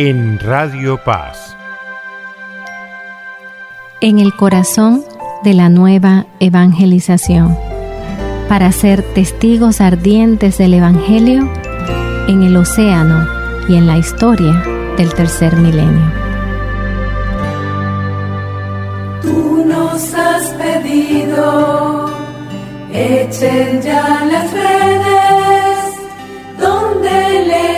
en Radio Paz. En el corazón de la nueva evangelización, para ser testigos ardientes del Evangelio en el océano y en la historia del tercer milenio. Tú nos has pedido, echen ya las redes, donde les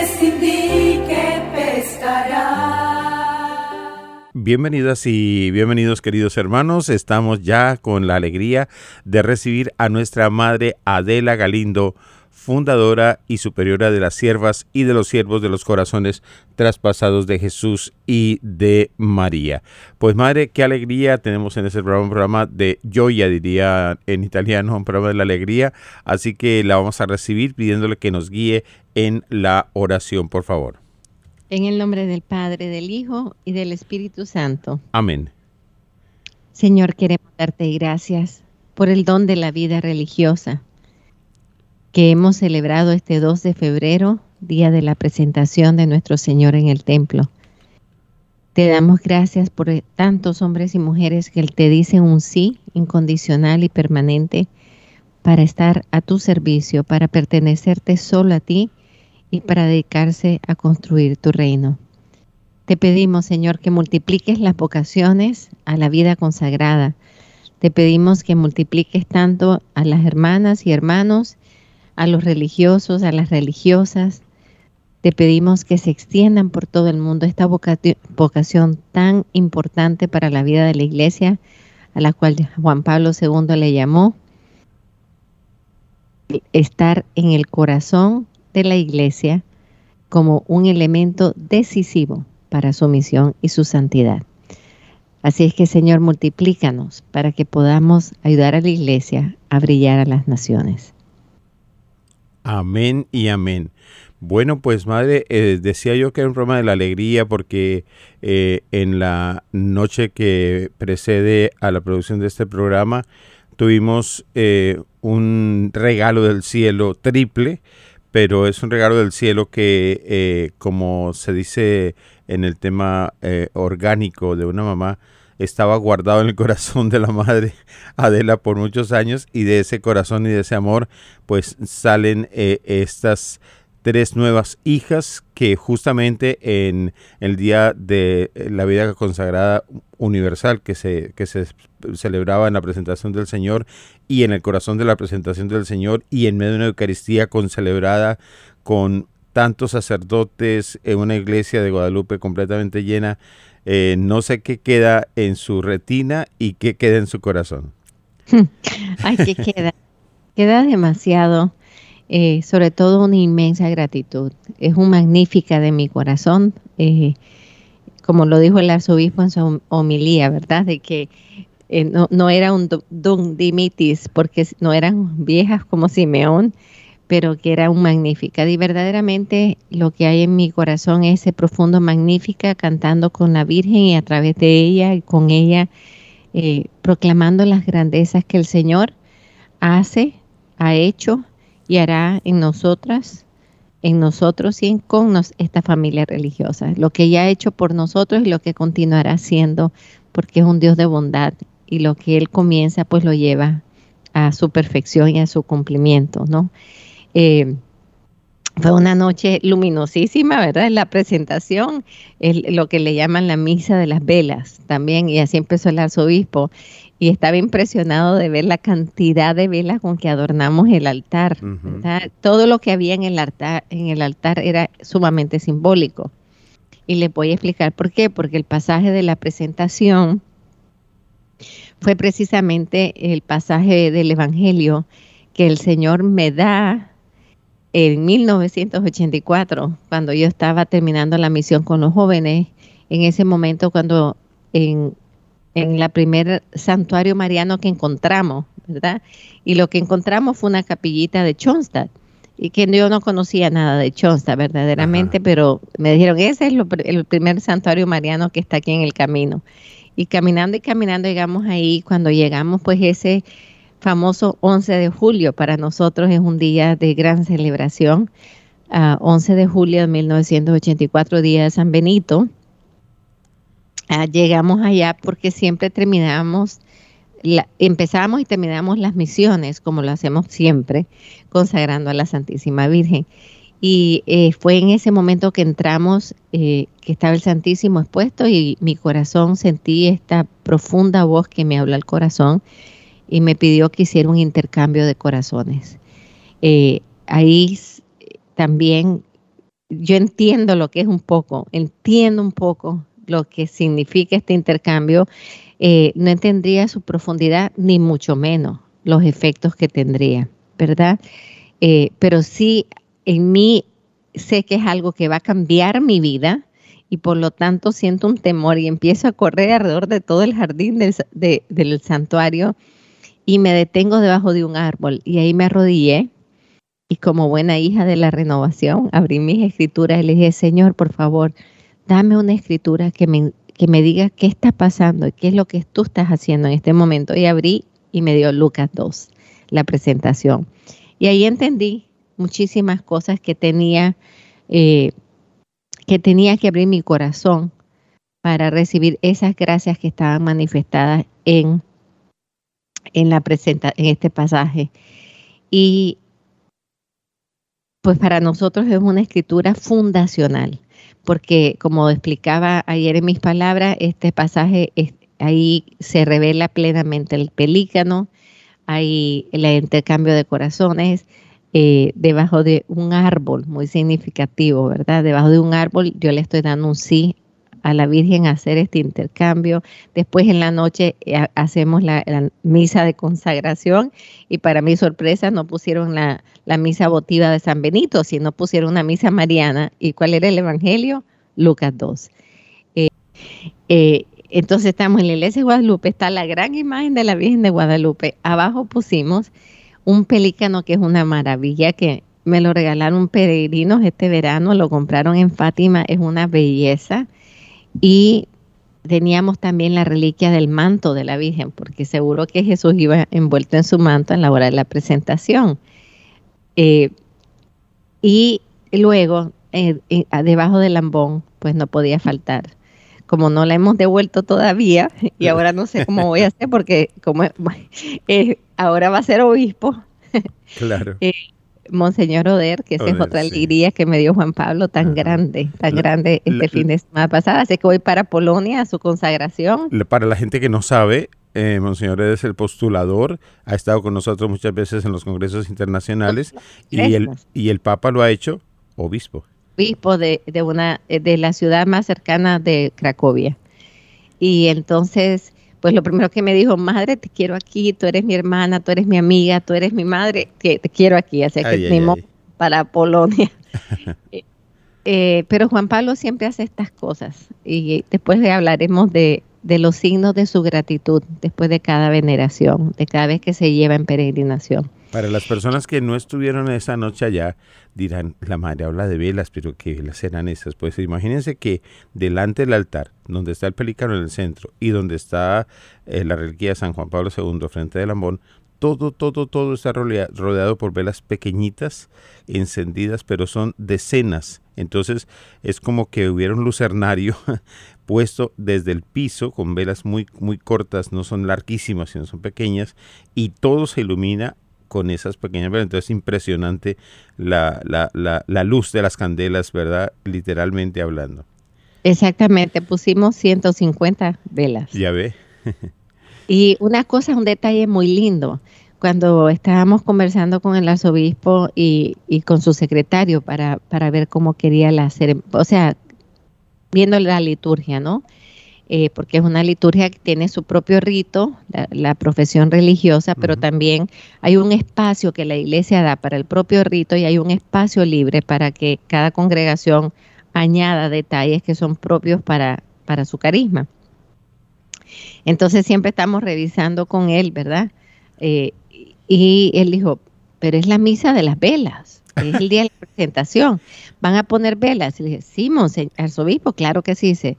Bienvenidas y bienvenidos queridos hermanos, estamos ya con la alegría de recibir a nuestra madre Adela Galindo, fundadora y superiora de las siervas y de los siervos de los corazones traspasados de Jesús y de María. Pues madre, qué alegría tenemos en este programa, un programa de joya, diría en italiano, un programa de la alegría, así que la vamos a recibir pidiéndole que nos guíe en la oración, por favor. En el nombre del Padre, del Hijo y del Espíritu Santo. Amén. Señor, queremos darte gracias por el don de la vida religiosa que hemos celebrado este 2 de febrero, día de la presentación de nuestro Señor en el templo. Te damos gracias por tantos hombres y mujeres que te dicen un sí incondicional y permanente para estar a tu servicio, para pertenecerte solo a ti y para dedicarse a construir tu reino. Te pedimos, Señor, que multipliques las vocaciones a la vida consagrada. Te pedimos que multipliques tanto a las hermanas y hermanos a los religiosos, a las religiosas. Te pedimos que se extiendan por todo el mundo esta vocación tan importante para la vida de la iglesia, a la cual Juan Pablo II le llamó estar en el corazón de la iglesia como un elemento decisivo para su misión y su santidad. Así es que Señor, multiplícanos para que podamos ayudar a la iglesia a brillar a las naciones. Amén y amén. Bueno, pues madre, eh, decía yo que era un programa de la alegría porque eh, en la noche que precede a la producción de este programa tuvimos eh, un regalo del cielo triple, pero es un regalo del cielo que, como se dice en el tema orgánico de una mamá, estaba guardado en el corazón de la madre Adela por muchos años y de ese corazón y de ese amor pues salen eh, estas tres nuevas hijas que justamente en el día de la vida consagrada universal que se, que se celebraba en la presentación del Señor y en el corazón de la presentación del Señor y en medio de una Eucaristía con celebrada con tantos sacerdotes en una iglesia de Guadalupe completamente llena, eh, no sé qué queda en su retina y qué queda en su corazón. Ay, qué queda. queda demasiado. Eh, sobre todo una inmensa gratitud. Es un magnífica de mi corazón, eh, como lo dijo el arzobispo en su homilía, ¿verdad? De que no, no, era un don dimitis, porque no eran viejas como Simeón, pero que era un magnífica. Y verdaderamente lo que hay en mi corazón es ese profundo magnífica cantando con la Virgen y a través de ella y con ella eh, proclamando las grandezas que el Señor hace, ha hecho y hará en nosotras, en nosotros y en con nos, esta familia religiosa. Lo que ella ha hecho por nosotros y lo que continuará haciendo, porque es un Dios de bondad y lo que Él comienza pues lo lleva a su perfección y a su cumplimiento, ¿no? Eh, fue una noche luminosísima, ¿verdad? La presentación, lo que le llaman la misa de las velas también, y así empezó el arzobispo. Y estaba impresionado de ver la cantidad de velas con que adornamos el altar. Todo lo que había en el altar, en el altar era sumamente simbólico. Y les voy a explicar por qué. Porque el pasaje de la presentación fue precisamente el pasaje del Evangelio que el Señor me da en 1984, cuando yo estaba terminando la misión con los jóvenes, en ese momento cuando en, en la primer santuario mariano que encontramos, ¿verdad? Y lo que encontramos fue una capillita de Chonstad y que yo no conocía nada de Chonstad verdaderamente, pero me dijeron, ese es el primer santuario mariano que está aquí en el camino. Y caminando y caminando llegamos ahí, cuando llegamos pues ese famoso 11 de julio para nosotros es un día de gran celebración. a 11 de julio de 1984, día de San Benito. Llegamos allá porque siempre terminábamos, la, empezamos y terminamos las misiones, como lo hacemos siempre, consagrando a la Santísima Virgen. Y eh, fue en ese momento que entramos, eh, que estaba el Santísimo expuesto y mi corazón sentí esta profunda voz que me habló al corazón y me pidió que hiciera un intercambio de corazones. Eh, ahí también yo entiendo lo que es un poco, entiendo un poco lo que significa este intercambio. no entendería su profundidad ni mucho menos los efectos que tendría, ¿verdad? pero sí en mí sé que es algo que va a cambiar mi vida y por lo tanto siento un temor y empiezo a correr alrededor de todo el jardín del, santuario y me detengo debajo de un árbol y ahí me arrodillé y como buena hija de la renovación abrí mis escrituras y le dije, Señor, por favor, dame una escritura que me, que me diga qué está pasando y qué es lo que tú estás haciendo en este momento. Y abrí y me dio Lucas 2, la presentación. Y ahí entendí muchísimas cosas que tenía, eh, que tenía que abrir mi corazón para recibir esas gracias que estaban manifestadas en, en, la en este pasaje. Y pues para nosotros es una escritura fundacional, porque como explicaba ayer en mis palabras, este pasaje ahí se revela plenamente el pelícano, hay el intercambio de corazones, eh, debajo de un árbol, muy significativo, ¿verdad? Debajo de un árbol yo le estoy dando un sí a la Virgen hacer este intercambio. Después en la noche eh, hacemos la, misa de consagración y para mi sorpresa no pusieron la, misa votiva de San Benito, sino pusieron una misa mariana. ¿Y cuál era el Evangelio? Lucas 2. Eh, entonces estamos en la iglesia de Guadalupe, está la gran imagen de la Virgen de Guadalupe. Abajo pusimos un pelícano que es una maravilla, que me lo regalaron peregrinos este verano, lo compraron en Fátima, es una belleza. Y teníamos también la reliquia del manto de la Virgen, porque seguro que Jesús iba envuelto en su manto en la hora de la presentación. Eh, y luego, eh, debajo del lambón, pues no podía faltar. Como no la hemos devuelto todavía, y ahora no sé cómo voy a hacer, porque como eh, ahora va a ser obispo. Claro. Eh, Monseñor Oder, que esa es otra alegría que me dio Juan Pablo, tan grande, tan grande este fin de semana pasada. Así que voy para Polonia a su consagración. Para la gente que no sabe, eh, Monseñor Oder es el postulador, ha estado con nosotros muchas veces en los congresos internacionales y el, y el Papa lo ha hecho obispo. Obispo de, de, una, de la ciudad más cercana de Cracovia. Y entonces pues lo primero que me dijo, madre, te quiero aquí, tú eres mi hermana, tú eres mi amiga, tú eres mi madre, te, te quiero aquí, así que venimos para Polonia. Eh, eh, pero Juan Pablo siempre hace estas cosas y después le hablaremos de, de los signos de su gratitud después de cada veneración, de cada vez que se lleva en peregrinación. Para las personas que no estuvieron esa noche allá, dirán, la madre habla de velas, pero ¿qué velas eran esas? Pues imagínense que delante del altar, donde está el pelícano en el centro y donde está eh, la reliquia de San Juan Pablo II frente del Lambón, todo, todo, todo está rodeado por velas pequeñitas, encendidas, pero son decenas. Entonces es como que hubiera un lucernario puesto desde el piso con velas muy, muy cortas, no son larguísimas, sino son pequeñas, y todo se ilumina con esas pequeñas velas. Entonces es impresionante la, la, la, la luz de las candelas, ¿verdad? Literalmente hablando. Exactamente, pusimos 150 velas. Ya ve. y una cosa, un detalle muy lindo. Cuando estábamos conversando con el arzobispo y, y con su secretario para, para ver cómo quería la ceremonia, o sea, viendo la liturgia, ¿no? Eh, porque es una liturgia que tiene su propio rito, la, profesión religiosa, pero también hay un espacio que la iglesia da para el propio rito y hay un espacio libre para que cada congregación añada detalles que son propios para, para su carisma. Entonces siempre estamos revisando con él, ¿verdad? Eh, y él dijo, pero es la misa de las velas, es el día de la presentación, van a poner velas. Y le dije, sí, arzobispo, claro que sí, dice,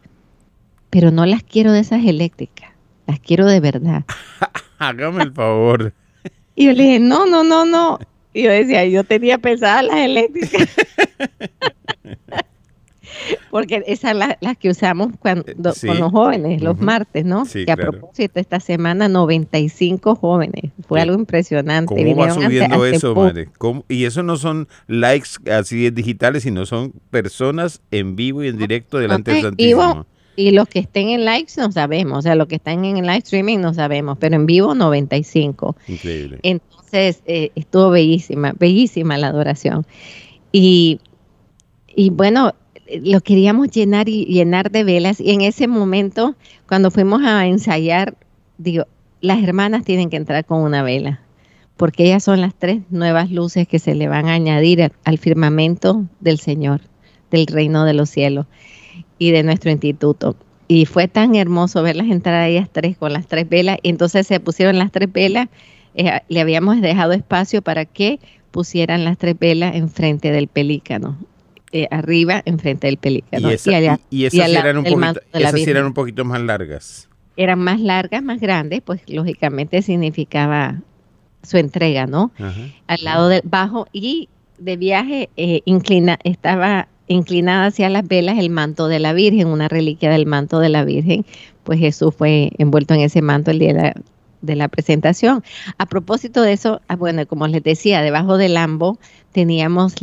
pero no las quiero de esas eléctricas, las quiero de verdad. Hágame el favor. y yo le dije, no, no, no, no, Y yo decía, yo tenía pensadas las eléctricas. Porque esas son las, que usamos cuando, Sí. con los jóvenes, los martes, ¿no? Sí, que a claro. propósito, esta semana 95 jóvenes. Fue algo impresionante. ¿Cómo va Vinieron subiendo eso, madre? ¿Cómo? Y eso no son likes así digitales, sino son personas en vivo y en directo delante del en Santísimo. Y los que estén en likes no sabemos, o sea, los que están en el live streaming no sabemos, pero en vivo 95. Increíble. Entonces, eh, estuvo bellísima, bellísima la adoración. Y, y bueno, lo queríamos llenar y llenar de velas. Y en ese momento, cuando fuimos a ensayar, digo, las hermanas tienen que entrar con una vela, porque ellas son las tres nuevas luces que se le van a añadir al firmamento del Señor, del reino de los cielos y de nuestro instituto. Y fue tan hermoso verlas entrar a ellas tres con las tres velas. Y entonces se pusieron las tres velas. eh, le habíamos dejado espacio para que pusieran las tres velas enfrente del pelícano. eh, arriba, enfrente del pelícano. y, esa- allá- y- esas, eran un poquito, esas eran un poquito más largas. Eran más largas, más grandes, pues lógicamente significaba su entrega, ¿no? Ajá. al lado del bajo y de viaje eh, inclina, estaba inclinada hacia las velas el manto de la Virgen, una reliquia del manto de la Virgen, pues Jesús fue envuelto en ese manto el día de la, presentación. A propósito de eso, ah, bueno, como les decía, debajo del ambo teníamos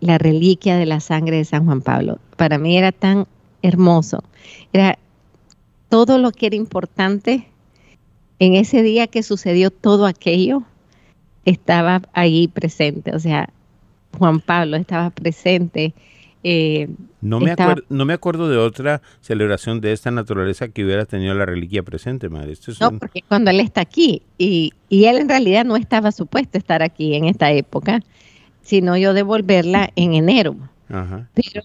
la reliquia de la sangre de San Juan Pablo. Para mí era tan hermoso, era todo lo que era importante en ese día que sucedió todo aquello estaba ahí presente, o sea, Juan Pablo estaba presente. Eh, No me, Estaba- no me acuerdo de otra celebración de esta naturaleza que hubiera tenido la reliquia presente, madre. Esto es no, un- porque cuando él está aquí, y, y él en realidad no estaba supuesto estar aquí en esta época, sino yo devolverla en enero. Ajá. Pero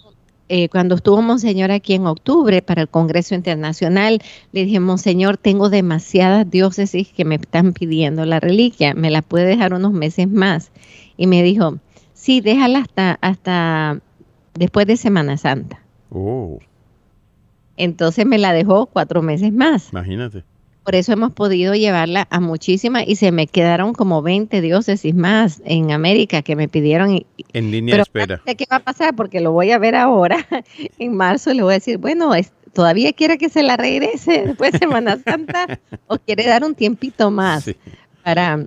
eh, cuando estuvo Monseñor aquí en octubre para el Congreso Internacional, le dije, Monseñor, tengo demasiadas diócesis que me están pidiendo la reliquia, ¿me la puede dejar unos meses más? Y me dijo, sí, déjala hasta, hasta después de Semana Santa. Oh, Entonces me la dejó cuatro meses más. imagínate. Por eso hemos podido llevarla a muchísimas y se me quedaron como 20 diócesis más en América que me pidieron. y- En línea pero de espera. ¿de ¿qué va a pasar? Porque lo voy a ver ahora. En marzo le voy a decir, bueno, es- ¿todavía quiere que se la regrese después de Semana Santa o quiere dar un tiempito más Sí. para,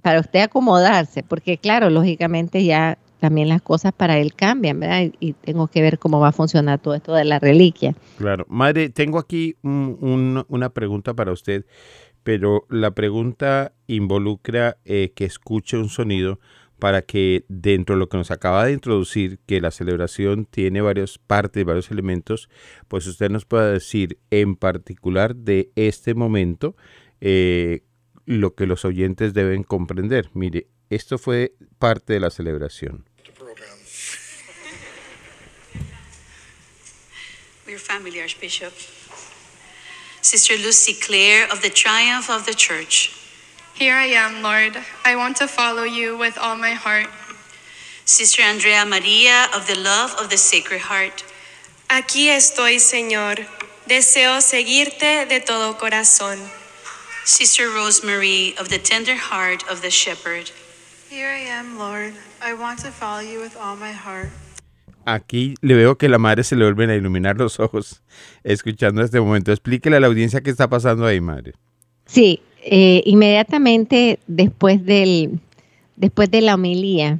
para usted acomodarse? Porque claro, lógicamente ya también las cosas para él cambian, ¿verdad? Y, tengo que ver cómo va a funcionar todo esto de la reliquia. Claro. Madre, tengo aquí un- una pregunta para usted, pero la pregunta involucra eh, que escuche un sonido para que dentro de lo que nos acaba de introducir, que la celebración tiene varias partes, varios elementos, pues usted nos pueda decir en particular de este momento eh, lo que los oyentes deben comprender. Mire, esto fue parte de la celebración. We're family, Archbishop. Sister Lucy Clare of the Triumph of the Church. Here I am, Lord. I want to follow you with all my heart. Sister Andrea Maria of the Love of the Sacred Heart. Aquí estoy, Señor. Deseo seguirte de todo corazón. Sister Rosemary of the Tender Heart of the Shepherd. Here I am, Lord. I want to follow you with all my heart. Aquí le veo que la madre se le vuelven a iluminar los ojos escuchando este momento. Explíquele a la audiencia qué está pasando ahí, madre. Sí, eh, inmediatamente después del después de la homilía,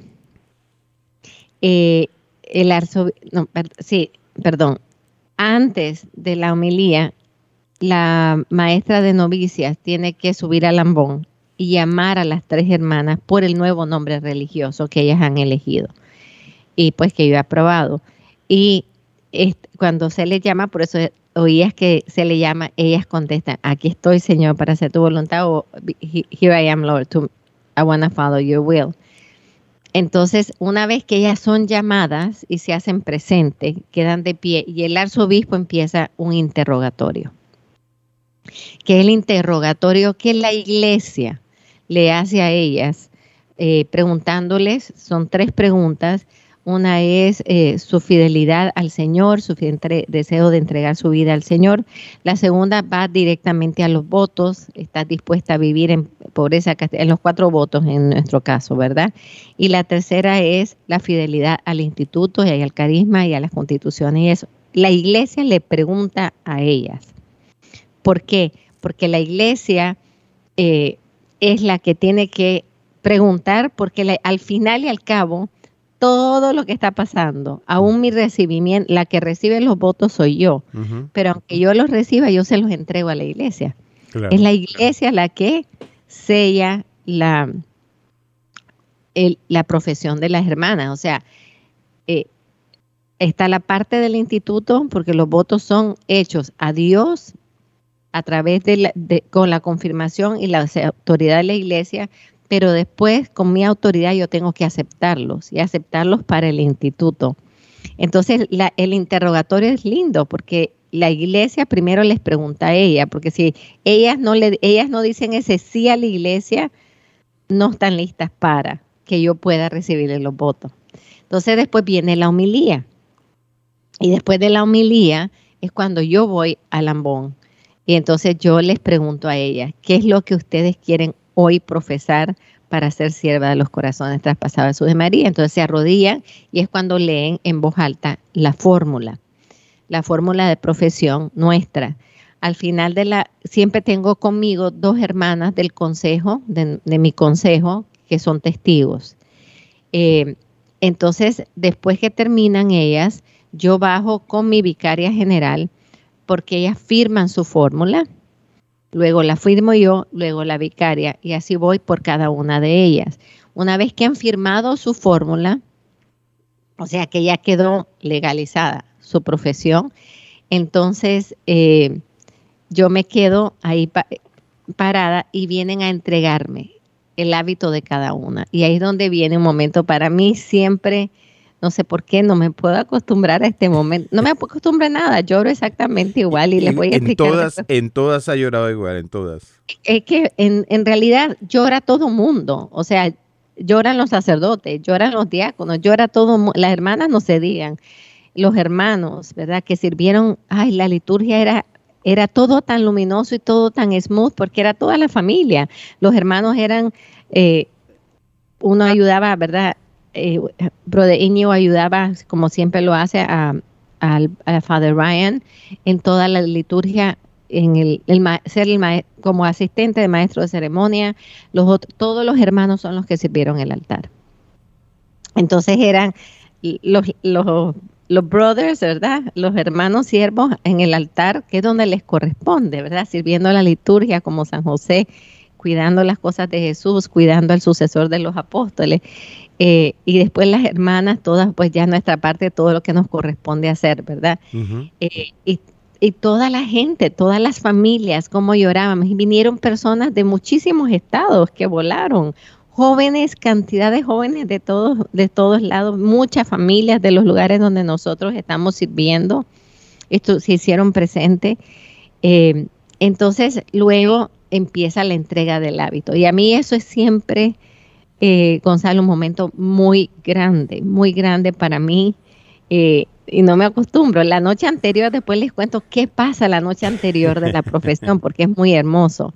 eh, el arzobispo, sí, perdón, antes de la homilía, la maestra de novicias tiene que subir al ambón y llamar a las tres hermanas por el nuevo nombre religioso que ellas han elegido y pues que yo he aprobado. Y cuando se les llama, por eso oías que se le llama, ellas contestan, aquí estoy Señor para hacer tu voluntad o "He- here I am Lord, I want to follow your will. Entonces, una vez que ellas son llamadas y se hacen presentes, quedan de pie y el arzobispo empieza un interrogatorio, que es el interrogatorio que la iglesia le hace a ellas, eh, preguntándoles, son tres preguntas, una es eh, su fidelidad al Señor, su deseo de entregar su vida al Señor. La segunda va directamente a los votos. ¿Estás dispuesta a vivir en pobreza, en los cuatro votos en nuestro caso, ¿verdad? Y la tercera es la fidelidad al instituto y al carisma y a las constituciones y eso. La iglesia le pregunta a ellas. ¿Por qué? Porque la iglesia eh, es la que tiene que preguntar, porque al final y al cabo, todo lo que está pasando, aún mi recibimiento, la que recibe los votos soy yo, pero aunque yo los reciba, yo se los entrego a la iglesia. Es la iglesia la que sella la, la profesión de las hermanas. O sea, eh, está la parte del instituto, porque los votos son hechos a Dios a través de, la, con la confirmación y la autoridad de la iglesia, pero después con mi autoridad yo tengo que aceptarlos y aceptarlos para el instituto. Entonces el interrogatorio es lindo porque la iglesia primero les pregunta a ella, porque si ellas no ellas no dicen ese sí a la iglesia, no están listas para que yo pueda recibir los votos. Entonces después viene la homilía. Y después de la homilía es cuando yo voy al ambón. Y entonces yo les pregunto a ellas, ¿qué es lo que ustedes quieren hoy profesar para ser sierva de los corazones traspasados de Jesús de María. Entonces se arrodillan y es cuando leen en voz alta la fórmula, la fórmula de profesión nuestra. Al final de la, siempre tengo conmigo dos hermanas del consejo, de, mi consejo, que son testigos. Eh, entonces, después que terminan ellas, yo bajo con mi vicaria general porque ellas firman su fórmula luego la firmo yo, luego la vicaria, y así voy por cada una de ellas. Una vez que han firmado su fórmula, o sea que ya quedó legalizada su profesión, entonces eh, yo me quedo ahí parada y vienen a entregarme el hábito de cada una. Y ahí es donde viene un momento para mí siempre no sé por qué, no me puedo acostumbrar a este momento. No me acostumbro a nada, lloro exactamente igual y les voy a explicar. En todas, en todas ha llorado igual, en todas. Es que en, en realidad llora todo mundo, o sea, lloran los sacerdotes, lloran los diáconos, llora todo, las hermanas no se digan, los hermanos, ¿verdad? Que sirvieron, ay, la liturgia era era todo tan luminoso y todo tan smooth porque era toda la familia. Los hermanos eran, eh, uno ayudaba, ¿verdad? Eh, Brother ayudaba, como siempre lo hace, a, Father Ryan en toda la liturgia, en el, ser el como asistente de maestro de ceremonia. Todos los hermanos son los que sirvieron el altar. Entonces eran los, los, los brothers, ¿verdad? Los hermanos siervos en el altar, que es donde les corresponde, ¿verdad? Sirviendo la liturgia como San José cuidando las cosas de Jesús, cuidando al sucesor de los apóstoles. Eh, y después las hermanas, todas, pues ya nuestra parte, todo lo que nos corresponde hacer, ¿verdad? Eh, y, toda la gente, todas las familias, cómo lloraban. Y vinieron personas de muchísimos estados que volaron, jóvenes, cantidad de jóvenes de todos, de todos lados, muchas familias de los lugares donde nosotros estamos sirviendo, esto se hicieron presentes. Eh, entonces, luego empieza la entrega del hábito. Y a mí eso es siempre, eh, Gonzalo, un momento muy grande, muy grande para mí. Eh, y no me acostumbro. La noche anterior, después les cuento qué pasa la noche anterior de la profesión, porque es muy hermoso.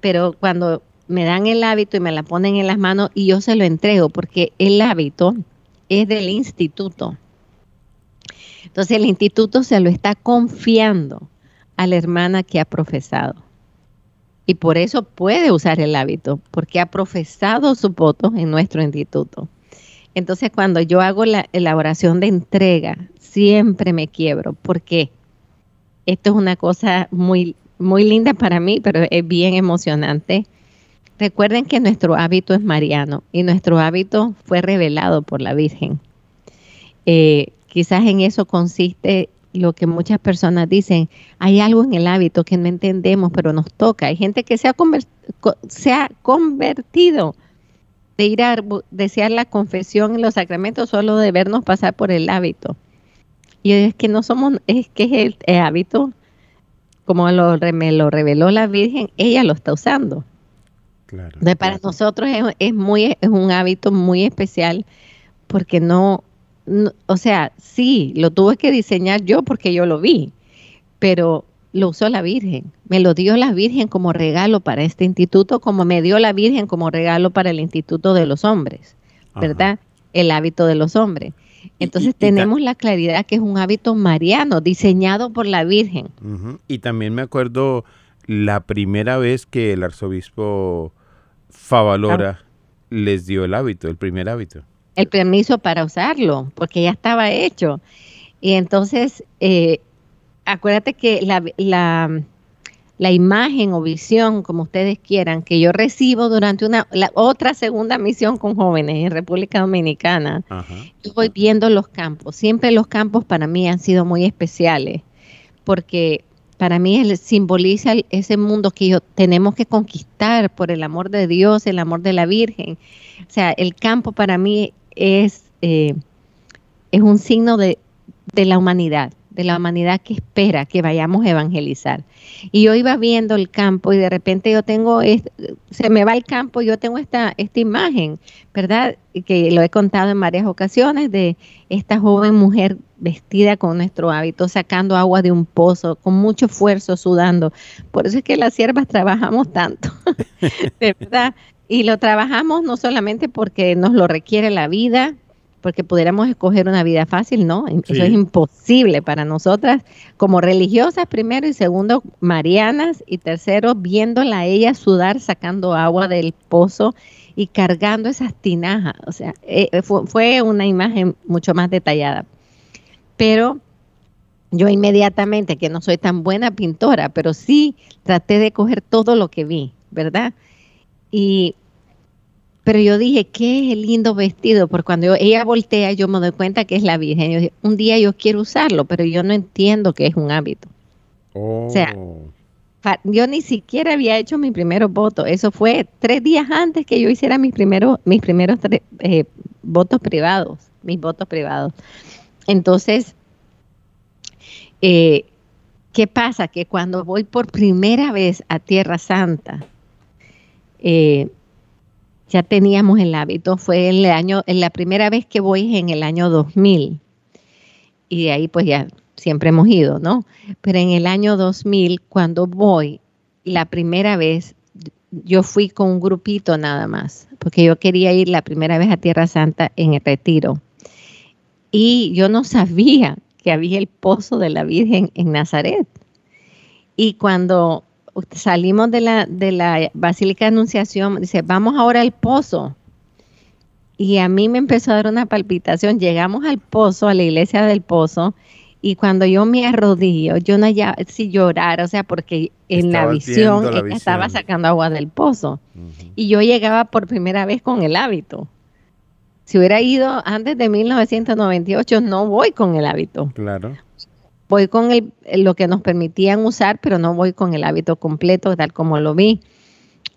Pero cuando me dan el hábito y me la ponen en las manos y yo se lo entrego, porque el hábito es del instituto. Entonces el instituto se lo está confiando a la hermana que ha profesado y por eso puede usar el hábito, porque ha profesado su voto en nuestro instituto. Entonces, cuando yo hago la elaboración de entrega, siempre me quiebro, porque esto es una cosa muy, muy linda para mí, pero es bien emocionante. Recuerden que nuestro hábito es mariano y nuestro hábito fue revelado por la Virgen. Eh, quizás en eso consiste lo que muchas personas dicen, hay algo en el hábito que no entendemos, pero nos toca. Hay gente que se ha, se ha convertido de ir a desear la confesión en los sacramentos solo de vernos pasar por el hábito. Y es que no somos, es que es el, hábito, como lo, me lo reveló la Virgen, ella lo está usando. Claro, para nosotros es, es, muy, es un hábito muy especial porque no, o sea, sí, lo tuve que diseñar yo porque yo lo vi, pero lo usó la Virgen, me lo dio la Virgen como regalo para este instituto, como me dio la Virgen como regalo para el Instituto de los Hombres, ¿verdad? El hábito de los hombres. Entonces tenemos la claridad que es un hábito mariano, diseñado por la Virgen. Y también me acuerdo la primera vez que el arzobispo Favalora les dio el hábito, el primer hábito. El permiso para usarlo, porque ya estaba hecho. Y entonces, eh, acuérdate que la, la, la, imagen o visión, como ustedes quieran, que yo recibo durante una la otra segunda misión con jóvenes en República Dominicana, yo voy viendo los campos. Siempre los campos para mí han sido muy especiales, porque para mí él simboliza ese mundo que yo tenemos que conquistar por el amor de Dios, el amor de la Virgen. O sea, el campo para mí es, eh, es un signo de, de la humanidad, de la humanidad que espera que vayamos a evangelizar. Y yo iba viendo el campo y de repente yo tengo, se me va el campo y yo tengo esta, esta imagen, ¿verdad? Que lo he contado en varias ocasiones de esta joven mujer vestida con nuestro hábito, sacando agua de un pozo, con mucho esfuerzo, sudando. Por eso es que las siervas trabajamos tanto, de verdad. Y lo trabajamos no solamente porque nos lo requiere la vida, porque pudiéramos escoger una vida fácil, no, eso es imposible para nosotras como religiosas primero y segundo marianas y tercero viéndola a ella sudar sacando agua del pozo y cargando esas tinajas, o sea, eh, fue, fue una imagen mucho más detallada. Pero yo inmediatamente, que no soy tan buena pintora, pero sí traté de coger todo lo que vi, ¿verdad? Y pero yo dije, qué lindo vestido, porque cuando ella voltea, yo me doy cuenta que es la Virgen. Yo dije, un día yo quiero usarlo, pero yo no entiendo que es un hábito. O sea, oh. yo ni siquiera había hecho mi primer voto. Eso fue tres días antes que yo hiciera mis primeros, mis primeros eh, votos privados, mis votos privados. Entonces, eh, ¿qué pasa? Que cuando voy por primera vez a Tierra Santa, eh, ya teníamos el hábito, fue el año, en la primera vez que voy en el año 2000. Y de ahí pues ya siempre hemos ido, ¿no? Pero en el año 2000, cuando voy, la primera vez, yo fui con un grupito nada más, porque yo quería ir la primera vez a Tierra Santa en el retiro. Y yo no sabía que había el pozo de la Virgen en Nazaret. Y cuando salimos de la, de la Basílica de Anunciación, dice, vamos ahora al pozo. Y a mí me empezó a dar una palpitación. Llegamos al pozo, a la iglesia del pozo, y cuando yo me arrodillo, yo no ya si llorar, o sea, porque en la visión estaba sacando agua del pozo. Y yo llegaba por primera vez con el hábito. Si hubiera ido antes de 1998, no voy con el hábito. Claro voy con el, lo que nos permitían usar, pero no voy con el hábito completo, tal como lo vi.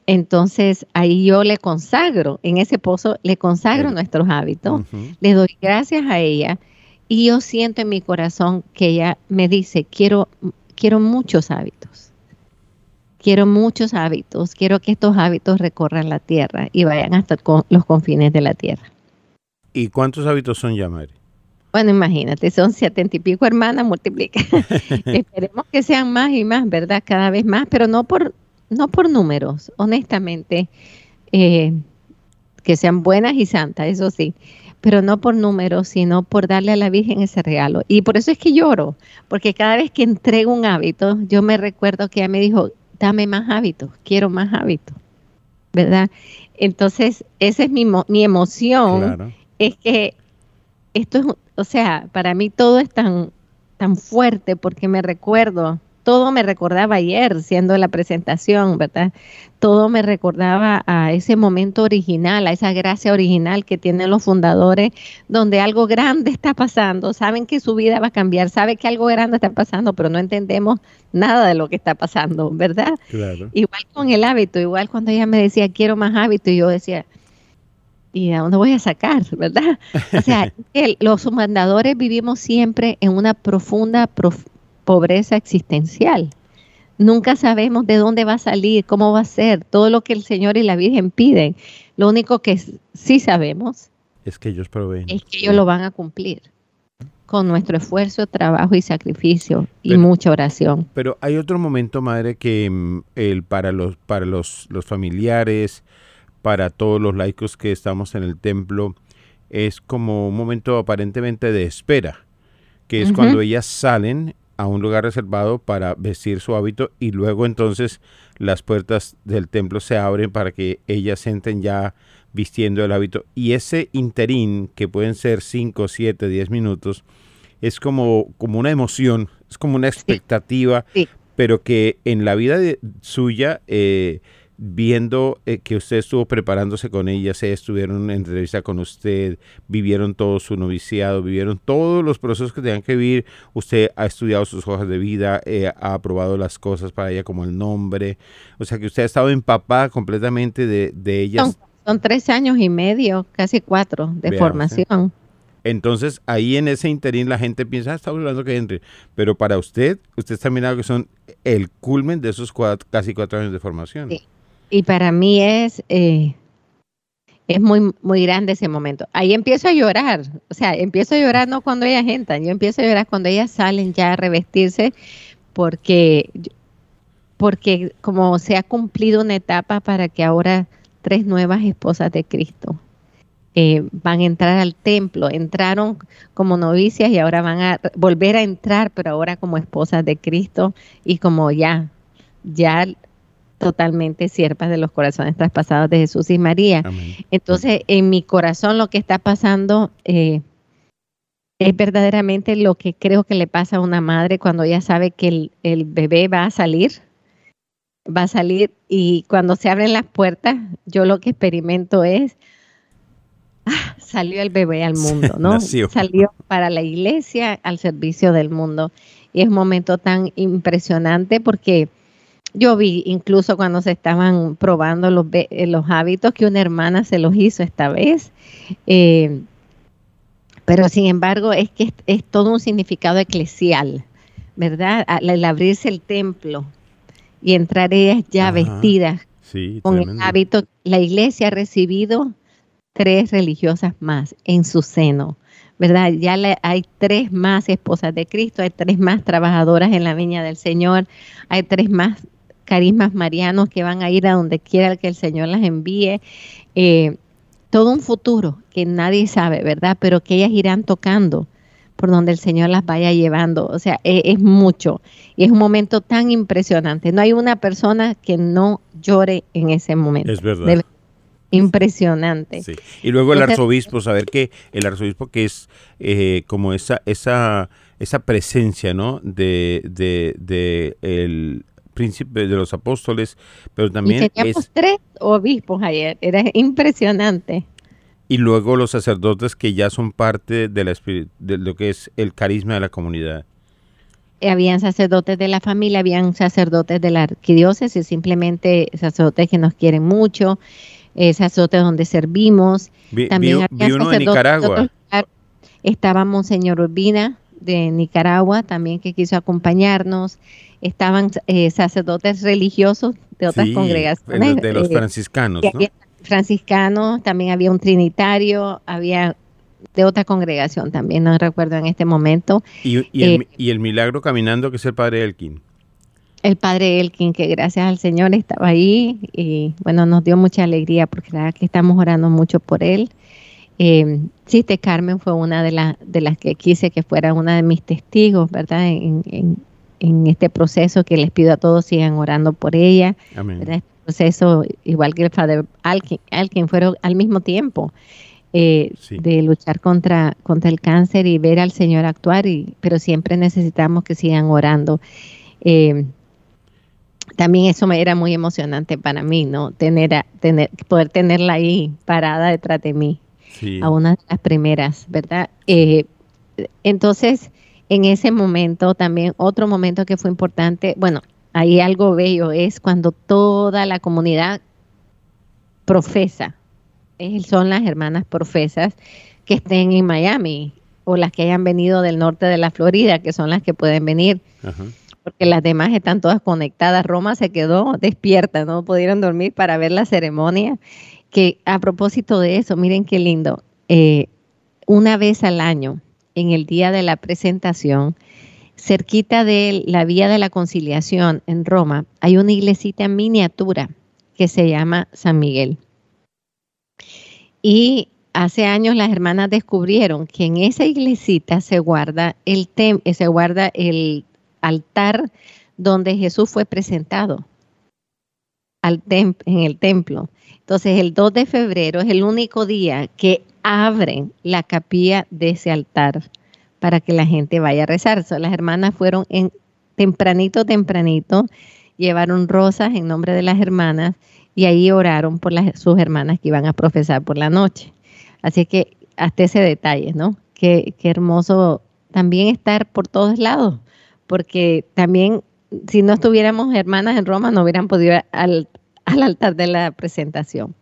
Entonces ahí yo le consagro, en ese pozo le consagro nuestros hábitos, le doy gracias a ella y yo siento en mi corazón que ella me dice, quiero, quiero muchos hábitos, quiero muchos hábitos, quiero que estos hábitos recorran la tierra y vayan hasta los confines de la tierra. ¿Y cuántos hábitos son ya, Mary? Bueno, imagínate, son setenta y pico hermanas, multiplica. Esperemos que sean más y más, ¿verdad? Cada vez más, pero no por, no por números, honestamente. Eh, que sean buenas y santas, eso sí, pero no por números, sino por darle a la Virgen ese regalo. Y por eso es que lloro, porque cada vez que entrego un hábito, yo me recuerdo que ella me dijo, dame más hábitos, quiero más hábitos, ¿verdad? Entonces, esa es mi, mi emoción, es que esto es, o sea, para mí todo es tan, tan fuerte porque me recuerdo, todo me recordaba ayer siendo la presentación, ¿verdad? Todo me recordaba a ese momento original, a esa gracia original que tienen los fundadores, donde algo grande está pasando, saben que su vida va a cambiar, saben que algo grande está pasando, pero no entendemos nada de lo que está pasando, ¿verdad? Igual con el hábito, igual cuando ella me decía, quiero más hábito, y yo decía, ¿y a dónde voy a sacar? ¿Verdad? O sea, los mandadores vivimos siempre en una profunda pobreza existencial. Nunca sabemos de dónde va a salir, cómo va a ser, todo lo que el Señor y la Virgen piden. Lo único que sí sabemos es que ellos proveen. Es que ellos lo van a cumplir con nuestro esfuerzo, trabajo y sacrificio y Pero- mucha oración. Pero hay otro momento, madre, que mm, el, para los, para los, los familiares, para todos los laicos que estamos en el templo, es como un momento aparentemente de espera, que es cuando ellas salen a un lugar reservado para vestir su hábito y luego entonces las puertas del templo se abren para que ellas entren ya vistiendo el hábito. Y ese interín, que pueden ser 5, 7, 10 minutos, es como, como una emoción, es como una expectativa, sí. pero que en la vida de- suya, eh, viendo eh, que usted estuvo preparándose con ellas, ellas estuvieron en entrevista con usted, vivieron todo su noviciado, vivieron todos los procesos que tenían que vivir, usted ha estudiado sus hojas de vida, eh, ha aprobado las cosas para ella como el nombre, o sea que usted ha estado empapada completamente de, de ellas. Son, son tres años y medio, casi cuatro, de Veamos, ¿eh? formación. Entonces, ahí en ese interín la gente piensa, ah, está hablando que entre. Pero para usted, usted está mirando que son el culmen de esos cuat- casi cuatro años de formación. Sí. Y para mí es, eh, es muy, muy grande ese momento. Ahí empiezo a llorar, o sea, empiezo a llorar no cuando ellas entran, yo empiezo a llorar cuando ellas salen ya a revestirse, porque, porque como se ha cumplido una etapa para que ahora tres nuevas esposas de Cristo eh, van a entrar al templo, entraron como novicias y ahora van a volver a entrar, pero ahora como esposas de Cristo y como ya, ya totalmente siervas de los corazones traspasados de Jesús y María. Amén. Entonces, en mi corazón lo que está pasando eh, es verdaderamente lo que creo que le pasa a una madre cuando ya sabe que el, el bebé va a salir, va a salir y cuando se abren las puertas, yo lo que experimento es, ah, salió el bebé al mundo, ¿no? Nació. Salió para la iglesia al servicio del mundo. Y es un momento tan impresionante porque yo vi incluso cuando se estaban probando los, eh, los hábitos que una hermana se los hizo esta vez. Eh, pero sin embargo es que es, es todo un significado eclesial, ¿verdad? Al, al abrirse el templo y entrar ellas ya Ajá. vestidas Sí, con el hábito, la iglesia ha recibido tres religiosas más en su seno, ¿verdad? Ya le- hay tres más esposas de Cristo, hay tres más trabajadoras en la viña del Señor, hay tres más carismas marianos que van a ir a donde quiera que el Señor las envíe. Eh, todo un futuro que nadie sabe, ¿verdad? Pero que ellas irán tocando por donde el Señor las vaya llevando. O sea, e- es, mucho. Y es un momento tan impresionante. No hay una persona que no llore en ese momento. Es verdad. De impresionante. Sí. Y luego el arzobispo, saber que el arzobispo que es eh, como esa, esa, esa presencia, ¿no? De, de, de el príncipe de los apóstoles, pero Y también teníamos es, tres obispos ayer. Era impresionante. y luego los sacerdotes que ya son parte de, la, de lo que es el carisma de la comunidad. habían sacerdotes de la familia, habían sacerdotes de la arquidiócesis, simplemente sacerdotes que nos quieren mucho, eh, sacerdotes donde servimos. Vi, También vi- había vi uno de Nicaragua. Estaba Monseñor Urbina de Nicaragua también que quiso acompañarnos. Estaban eh, sacerdotes religiosos de otras Sí, congregaciones. de, los eh, franciscanos, franciscanos, también había un trinitario, había de otra congregación también, no recuerdo en este momento. Y, y el, eh, y el milagro caminando que es el padre Elkin. el padre Elkin, que gracias al Señor estaba ahí y bueno, nos dio mucha alegría porque la verdad que estamos orando mucho por él. Eh, Siste Carmen fue una de, las de las que quise que fuera una de mis testigos, ¿verdad? En, en- en este proceso que les pido a todos sigan orando por ella, Amén. ¿verdad? Este proceso, igual que el padre Alkin, Alkin fueron al mismo tiempo. eh, Sí. de luchar contra, contra el cáncer y ver al Señor actuar, y, pero siempre necesitamos que sigan orando. Eh, también eso me era muy emocionante para mí, ¿no? Tener, a- tener, poder tenerla ahí parada detrás de mí, Sí. a una de las primeras, ¿verdad? Eh, entonces, en ese momento también, otro momento que fue importante, bueno, ahí algo bello es cuando toda la comunidad profesa, es- son las hermanas profesas que estén en Miami o las que hayan venido del norte de la Florida, que son las que pueden venir Ajá. porque las demás están todas conectadas. Roma se quedó despierta, no pudieron dormir para ver la ceremonia. Que a propósito de eso, miren qué lindo, eh, una vez al año en el día de la presentación, cerquita de la Vía de la Conciliación en Roma, hay una iglesita miniatura que se llama San Miguel. Y hace años las hermanas descubrieron que en esa iglesita se guarda el, se guarda el altar donde Jesús fue presentado al en el templo. Entonces el 2 de febrero es el único día que abren la capilla de ese altar para que la gente vaya a rezar. las hermanas fueron en tempranito, tempranito, llevaron rosas en nombre de las hermanas y ahí oraron por las, sus hermanas que iban a profesar por la noche. Así que hasta ese detalle, ¿no? Qué, qué hermoso también estar por todos lados, porque también si no estuviéramos hermanas en Roma no hubieran podido al, al altar de la presentación.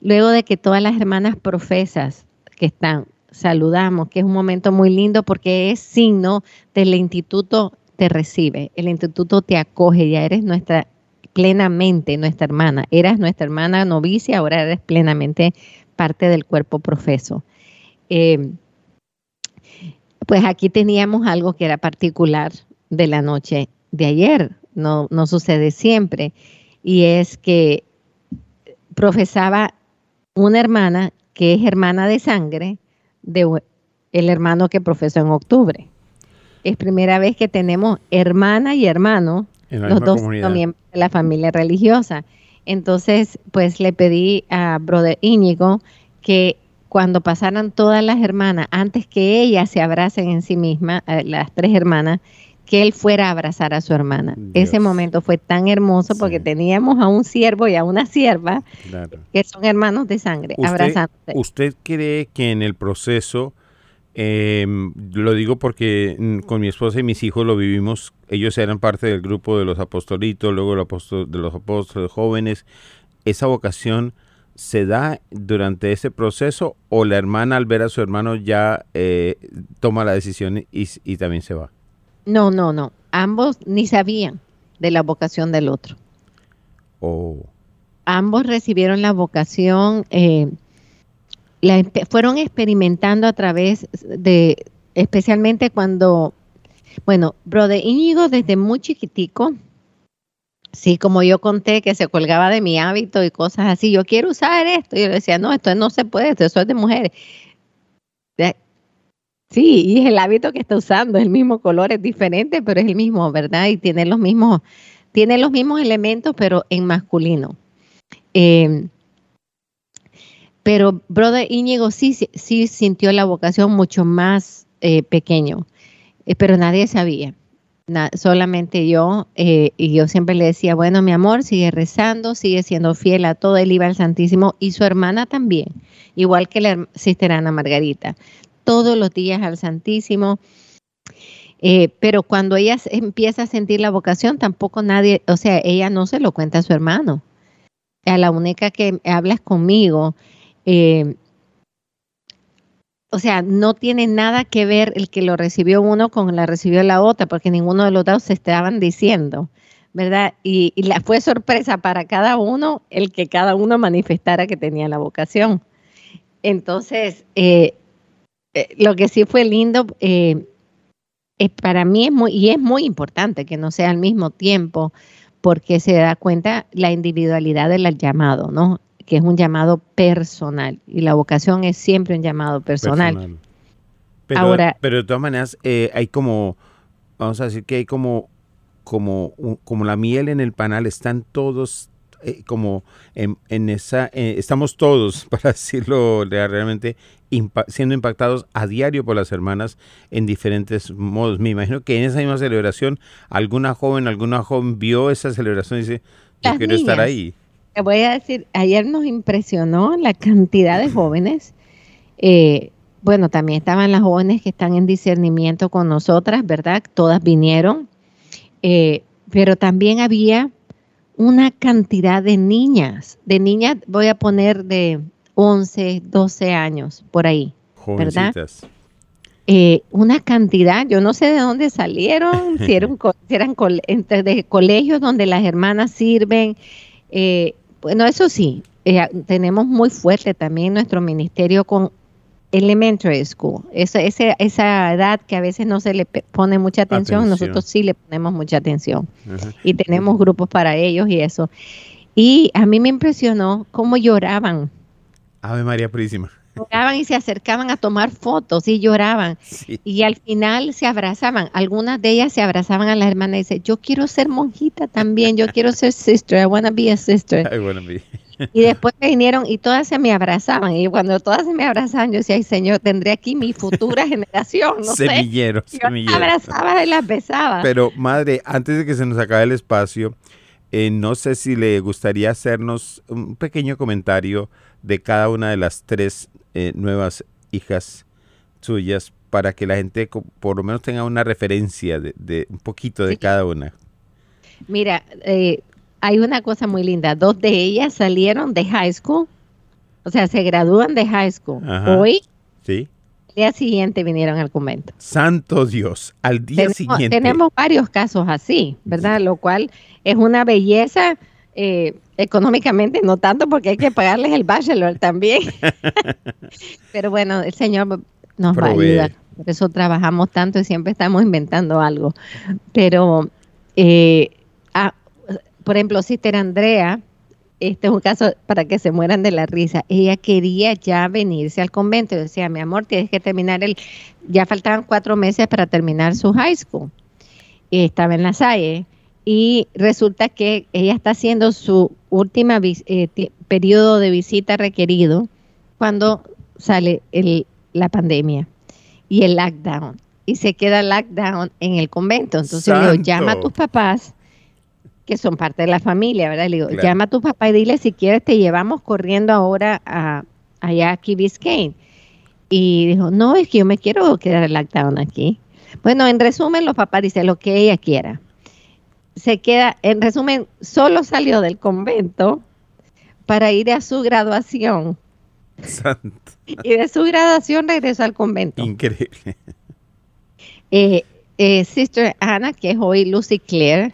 Luego de que todas las hermanas profesas que están, saludamos, que es un momento muy lindo porque es signo del instituto te recibe, el instituto te acoge, ya eres nuestra plenamente nuestra hermana, eras nuestra hermana novicia, ahora eres plenamente parte del cuerpo profeso. Eh, pues aquí teníamos algo que era particular de la noche de ayer, no, no sucede siempre, y es que profesaba una hermana que es hermana de sangre de el hermano que profesó en octubre. Es primera vez que tenemos hermana y hermano, los dos miembros de la familia religiosa. Entonces, pues le pedí a Brother Íñigo que cuando pasaran todas las hermanas, antes que ellas se abracen en sí mismas, eh, las tres hermanas, que él fuera a abrazar a su hermana. Ese momento fue tan hermoso porque teníamos a un siervo y a una sierva que son hermanos de sangre, abrazándose. ¿Usted cree que en el proceso, em, lo digo porque con mi esposa y mis hijos lo vivimos, ellos eran parte del grupo de los apostolitos, luego de los apóstoles jóvenes, esa vocación se da durante ese proceso o la hermana al ver a su hermano ya eh, toma la decisión y también se va? No, no, no. Ambos ni sabían de la vocación del otro. Oh. Ambos recibieron la vocación, eh, la, fueron experimentando a través de, especialmente cuando, bueno, Brother Íñigo desde muy chiquitico, sí, como yo conté que se colgaba de mi hábito y cosas así, yo quiero usar esto, yo le decía, no, esto no se puede, esto es de mujeres. Sí, y es el hábito que está usando, el mismo color, es diferente, pero es el mismo, ¿verdad? Y tiene los mismos, tiene los mismos elementos, pero en masculino. Em, pero Brother Íñigo sí, sí, sintió la vocación mucho más eh, pequeño, eh, pero nadie sabía. solamente yo, eh, y yo siempre le decía, bueno, mi amor, sigue rezando, sigue siendo fiel a todo, él iba al Santísimo, y su hermana también, igual que la sister Ana Margarita todos los días al Santísimo. Eh, pero cuando ella empieza a sentir la vocación, tampoco nadie, o sea, ella no se lo cuenta a su hermano. A la única que habla es conmigo. Eh, o sea, no tiene nada que ver el que lo recibió uno con la recibió la otra, porque ninguno de los dos se estaban diciendo, ¿verdad? Y, la, fue sorpresa para cada uno el que cada uno manifestara que tenía la vocación. Entonces, eh, eh, lo que sí fue lindo, eh, para mí es muy, y es muy importante que no sea al mismo tiempo, porque se da cuenta la individualidad del llamado, ¿no? Que es un llamado personal y la vocación es siempre un llamado personal. Pero, Ahora, pero de todas maneras eh, hay como, vamos a decir que hay como, como, como la miel en el panal, están todos eh, como en, esa, eh, estamos todos, para decirlo realmente, siendo impactados a diario por las hermanas en diferentes modos. Me imagino que en esa misma celebración alguna joven, alguna joven vio esa celebración y dice, yo quiero estar ahí. Te voy a decir, ayer nos impresionó la cantidad de jóvenes. Eh, bueno, también estaban las jóvenes que están en discernimiento con nosotras, ¿verdad? Todas vinieron. pero también había una cantidad de niñas, de niñas voy a poner de 11, 12 años, por ahí, ¿verdad? Eh, una cantidad, yo no sé de dónde salieron, si eran, eran entre de colegios donde las hermanas sirven. Eh, bueno, eso sí, eh, tenemos muy fuerte también nuestro ministerio con elementary school. Esa, edad que a veces no se le pone mucha atención, Atención. nosotros sí le ponemos mucha atención. Ajá. Y tenemos grupos para ellos y eso. Y a mí me impresionó cómo lloraban. Ave María Purísima. Lloraban y se acercaban a tomar fotos y lloraban. Sí. Y al final se abrazaban. Algunas de ellas se abrazaban a la hermana y dicen, yo quiero ser monjita también, yo quiero ser sister, I want to be a sister. Ay, bueno, mi- Y después me vinieron y todas se me abrazaban. Y cuando todas se me abrazaban, yo decía, ay Señor, tendré aquí mi futura generación. No sé. semillero, Yo las semillero. abrazaba y las besaba. Pero, madre, antes de que se nos acabe el espacio, eh, no sé si le gustaría hacernos un pequeño comentario de cada una de las tres eh, nuevas hijas suyas para que la gente por lo menos tenga una referencia de, de un poquito de Sí. cada una. Mira, eh, hay una cosa muy linda. Dos de ellas salieron de high school, o sea, se gradúan de high school. Ajá. Hoy, ¿Sí? el día siguiente vinieron al convento. Santo Dios, al día tenemos, siguiente. tenemos varios casos así, ¿verdad? Lo cual es una belleza eh, económicamente, no tanto porque hay que pagarles el bachelor también. Pero bueno, el Señor nos va a ayudar. Por eso trabajamos tanto y siempre estamos inventando algo. Pero, eh, ah, por ejemplo, Sister Andrea, este es un caso para que se mueran de la risa. Ella quería ya venirse al convento. Yo decía, mi amor, tienes que terminar el. Ya faltaban cuatro meses para terminar su high school. Y estaba en la Salle. Y resulta que ella está haciendo su última vis- eh, periodo de visita requerido cuando sale el- la pandemia y el lockdown. Y se queda lockdown en el convento. Entonces le digo, llama a tus papás que son parte de la familia, ¿verdad? Le digo, Claro. llama a tu papá y dile si quieres te llevamos corriendo ahora a allá a Key Biscayne. Y dijo, no, es que yo me quiero quedar lockdown aquí. Bueno, en resumen, los papás dicen lo que ella quiera. Se queda, en resumen, solo salió del convento para ir a su graduación. Santo, Y de su graduación regresó al convento. increíble. Eh, eh, Sister Anna, que es hoy Lucy Claire,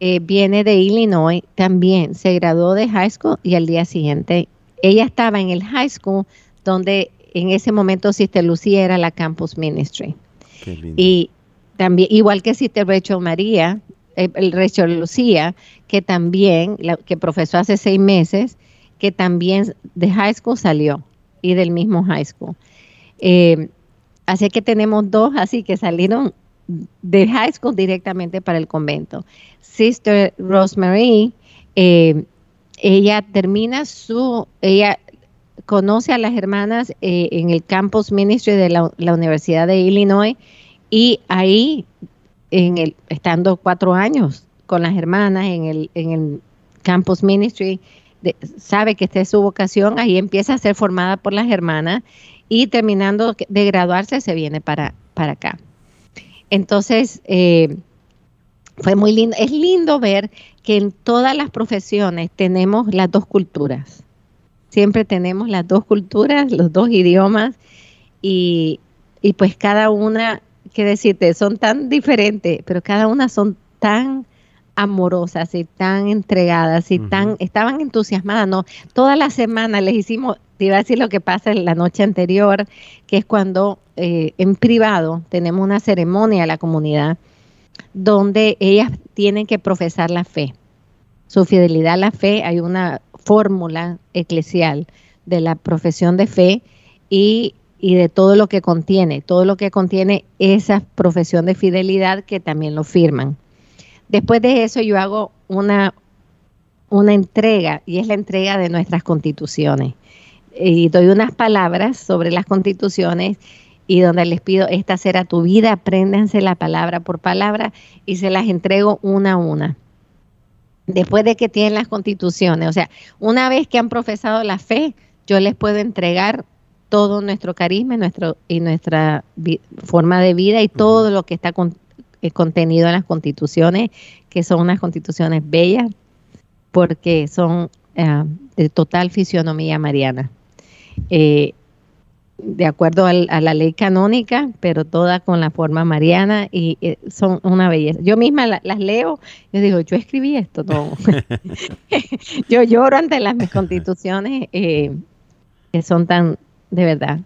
eh, viene de Illinois, también se graduó de high school y al día siguiente ella estaba en el high school donde en ese momento Sister Lucía era la campus ministry. Qué lindo. Y también, igual que Sister Rachel María, el Rachel Lucía, que también, que profesó hace seis meses, que también de high school salió y del mismo high school. Eh, así que tenemos dos así que salieron de high school directamente para el convento. Sister Rosemary, eh, ella termina su, ella conoce a las hermanas eh, en el campus ministry de la, la Universidad de Illinois y ahí, en el, estando cuatro años con las hermanas en el, en el campus ministry, sabe que esta es su vocación, ahí empieza a ser formada por las hermanas y terminando de graduarse se viene para, para acá. Entonces, eh, fue muy lindo. Es lindo ver que en todas las profesiones tenemos las dos culturas. Siempre tenemos las dos culturas, los dos idiomas y, y pues cada una, qué decirte, son tan diferentes, pero cada una son tan amorosas y tan entregadas y tan, estaban entusiasmadas, ¿no? Toda la semana les hicimos, te iba a decir lo que pasa en la noche anterior, que es cuando eh, en privado tenemos una ceremonia a la comunidad donde ellas tienen que profesar la fe. Su fidelidad a la fe, hay una fórmula eclesial de la profesión de fe y, y de todo lo que contiene, todo lo que contiene esa profesión de fidelidad que también lo firman. Después de eso yo hago una, una entrega y es la entrega de nuestras constituciones. Y doy unas palabras sobre las constituciones y donde les pido, esta será tu vida, apréndanse la palabra por palabra y se las entrego una a una. Después de que tienen las constituciones, o sea, una vez que han profesado la fe, yo les puedo entregar todo nuestro carisma y, nuestro, y nuestra forma de vida y todo lo que está con- eh, contenido en las constituciones, que son unas constituciones bellas, porque son ah, de total fisionomía mariana. Eh, de acuerdo al- a la ley canónica, pero toda con la forma mariana y eh, son una belleza. Yo misma la- las leo, yo digo, yo escribí esto, no. yo lloro ante las mis constituciones eh, que son tan, de verdad,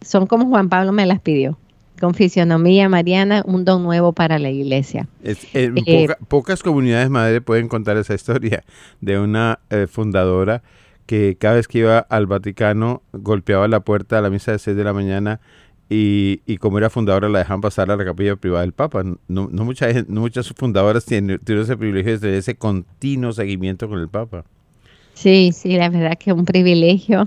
son como Juan Pablo me las pidió. Con fisionomía mariana, un don nuevo para la iglesia. Es- en Eh, poca- pocas comunidades madre pueden contar esa historia de una eh, fundadora que cada vez que iba al Vaticano golpeaba la puerta a la misa de 6 de la mañana y, y como era fundadora la dejaban pasar a la capilla privada del Papa. No, no, mucha no muchas fundadoras tienen, tienen ese privilegio de tener ese continuo seguimiento con el Papa. Sí, sí, la verdad que es un privilegio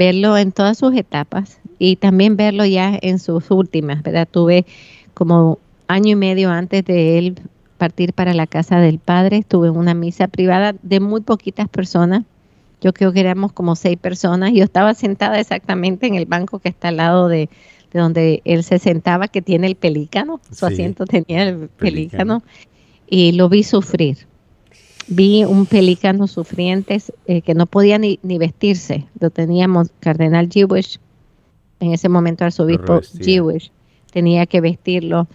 verlo en todas sus etapas y también verlo ya en sus últimas, ¿verdad? Tuve como año y medio antes de él partir para la casa del padre, tuve una misa privada de muy poquitas personas. Yo creo que éramos como seis personas. Yo estaba sentada exactamente en el banco que está al lado de, de donde él se sentaba, que tiene el pelícano. Su Sí, asiento tenía el pelícano. pelícano. Y lo vi sufrir vi un pelícano sufriente eh, que no podía ni, ni vestirse. Lo teníamos, Cardenal Jewish, en ese momento arzobispo. Jewish, tenía que vestirlo.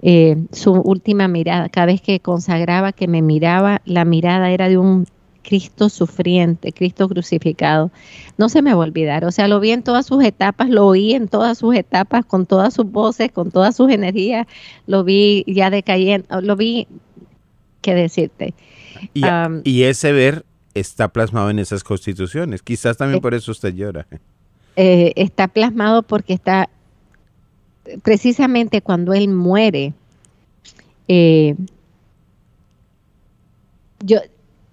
Eh, su última mirada, cada vez que consagraba, que me miraba, la mirada era de un Cristo sufriente, Cristo crucificado. No se me va a olvidar, o sea, lo vi en todas sus etapas, lo oí en todas sus etapas, con todas sus voces, con todas sus energías, lo vi ya decayendo, lo vi, ¿qué decirte? Y, Am, y ese ver está plasmado en esas constituciones. Quizás también Eh, por eso usted llora. eh, está plasmado porque está precisamente cuando él muere. eh, yo,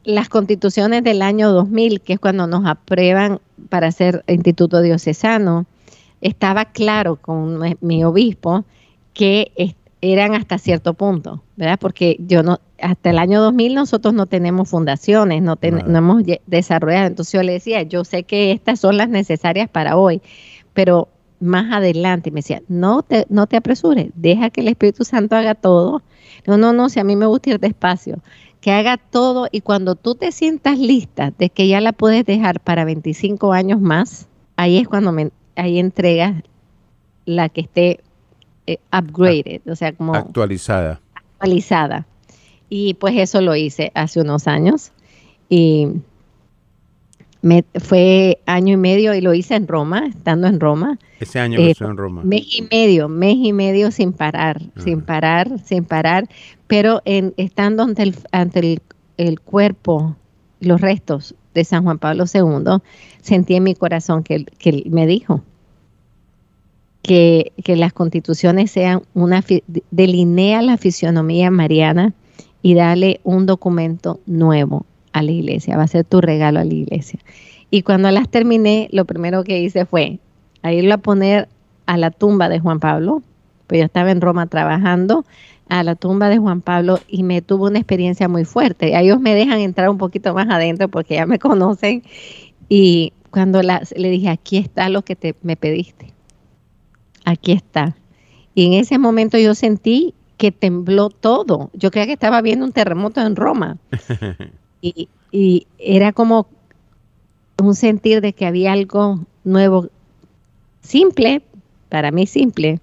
las constituciones del año 2000, que es cuando nos aprueban para ser instituto diocesano, estaba claro con mi- obispo que eran hasta cierto punto, ¿verdad? Porque yo no, hasta el año 2000 nosotros no tenemos fundaciones, no, ten- no hemos desarrollado. Entonces yo le decía, yo sé que estas son las necesarias para hoy, pero más adelante y me decía, no te, no te apresures, deja que el Espíritu Santo haga todo. No, no, no, si a mí me gusta ir despacio, que haga todo y cuando tú te sientas lista de que ya la puedes dejar para 25 años más, ahí es cuando me, ahí entregas la que esté eh, upgraded, o sea, como Actualizada. actualizada. Y pues eso lo hice hace unos años y me, fue año y medio y lo hice en Roma, estando en Roma. Ese año que Eh, estuvo en Roma. Mes y medio, mes y medio sin parar, sin Ajá. parar, sin parar, pero en, estando ante, el, ante el, el cuerpo, los restos de San Juan Pablo II, sentí en mi corazón que, él- que me dijo que, que las constituciones sean una, delinea la fisionomía mariana y dale un documento nuevo a la iglesia, va a ser tu regalo a la iglesia. Y cuando las terminé, lo primero que hice fue a irlo a poner a la tumba de Juan Pablo, pues yo estaba en Roma trabajando, a la tumba de Juan Pablo y me tuvo una experiencia muy fuerte. Ellos me dejan entrar un poquito más adentro porque ya me conocen y cuando las, le dije, aquí está lo que te, me pediste, aquí está. Y en ese momento yo sentí que tembló todo. Yo creía que estaba viendo un terremoto en Roma. Y, y era como un sentir de que había algo nuevo, simple, para mí simple,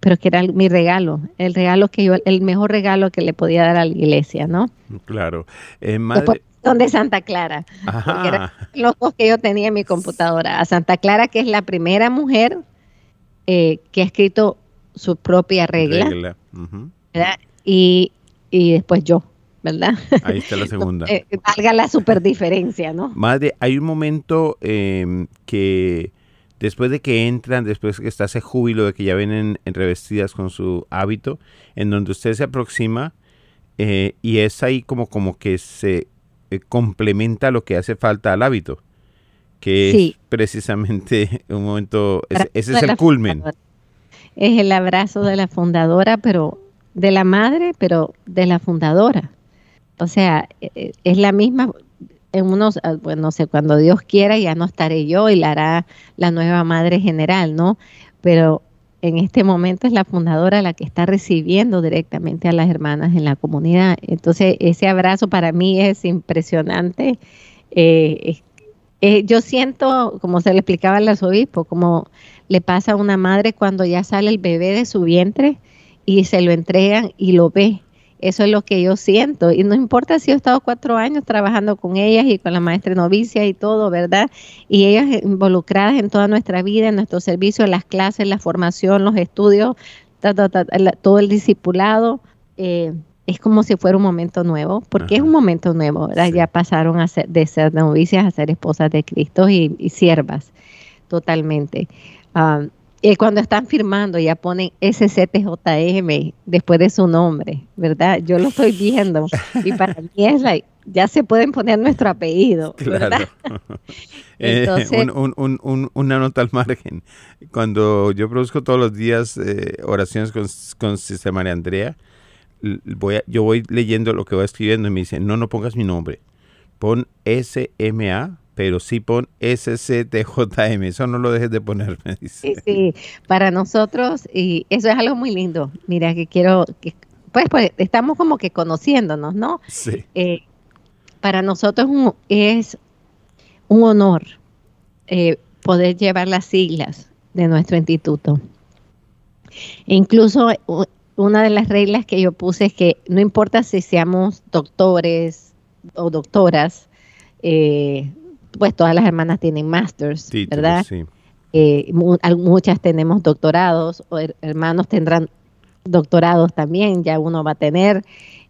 pero que era mi regalo, el regalo que yo, el mejor regalo que le podía dar a la iglesia, ¿no? Claro. Eh, madre, son de Santa Clara, porque eran ajá. los dos que yo tenía en mi computadora. A Santa Clara, que es la primera mujer eh, que ha escrito su propia regla, Regla. Y, y después yo, ¿verdad? Ahí está la segunda. Eh, valga la super diferencia, ¿no? Madre, hay un momento em, que después de que entran, después que está ese júbilo de que ya vienen en revestidas con su hábito, en donde usted se aproxima eh, y es ahí como, como que se eh, complementa lo que hace falta al hábito, que Sí. es precisamente un momento, ese, es el culmen. Es el abrazo de la fundadora, pero de la madre, pero de la fundadora. O sea, eh, es la misma, en unos, ah, bueno, no sé, cuando Dios quiera ya no estaré yo y la hará la nueva madre general, ¿no? Pero en este momento es la fundadora la que está recibiendo directamente a las hermanas en la comunidad. Entonces, ese abrazo para mí es impresionante. Eh, eh, yo siento, como se le explicaba al arzobispo, como le pasa a una madre cuando ya sale el bebé de su vientre y se lo entregan y lo ve. Eso es lo que yo siento. Y no importa si he estado cuatro años trabajando con ellas y con la maestra novicia y todo, ¿verdad? Y ellas involucradas en toda nuestra vida, en nuestro servicio, las clases, la formación, los estudios, todo el discipulado. Eh, es como si fuera un momento nuevo, porque es un momento nuevo, ¿verdad? Ya pasaron a ser, de ser novicias a ser esposas de Cristo y, siervas, totalmente. Ah, y cuando están firmando ya ponen SCTJM después de su nombre, ¿verdad? Yo lo estoy viendo y para mí es like, ya se pueden poner nuestro apellido, ¿verdad? Eh, Entonces, una nota al margen. Cuando yo produzco todos los días eh, oraciones con, con Sistema María Andrea, voy yo voy leyendo lo que va escribiendo y me dice, no, no pongas mi nombre, pon SMA pero sí pon SCTJM, eso no lo dejes de poner, me dice. Sí, sí, para nosotros, y eso es algo muy lindo, mira, que quiero, que, pues, pues estamos como que conociéndonos, ¿no? Sí. Eh, para nosotros es un honor eh, poder llevar las siglas de nuestro instituto. E incluso una de las reglas que yo puse es que no importa si seamos doctores o doctoras, eh, pues todas las hermanas tienen masters, ¿verdad? Eh, muchas tenemos doctorados, o hermanos tendrán doctorados también, ya uno va a tener.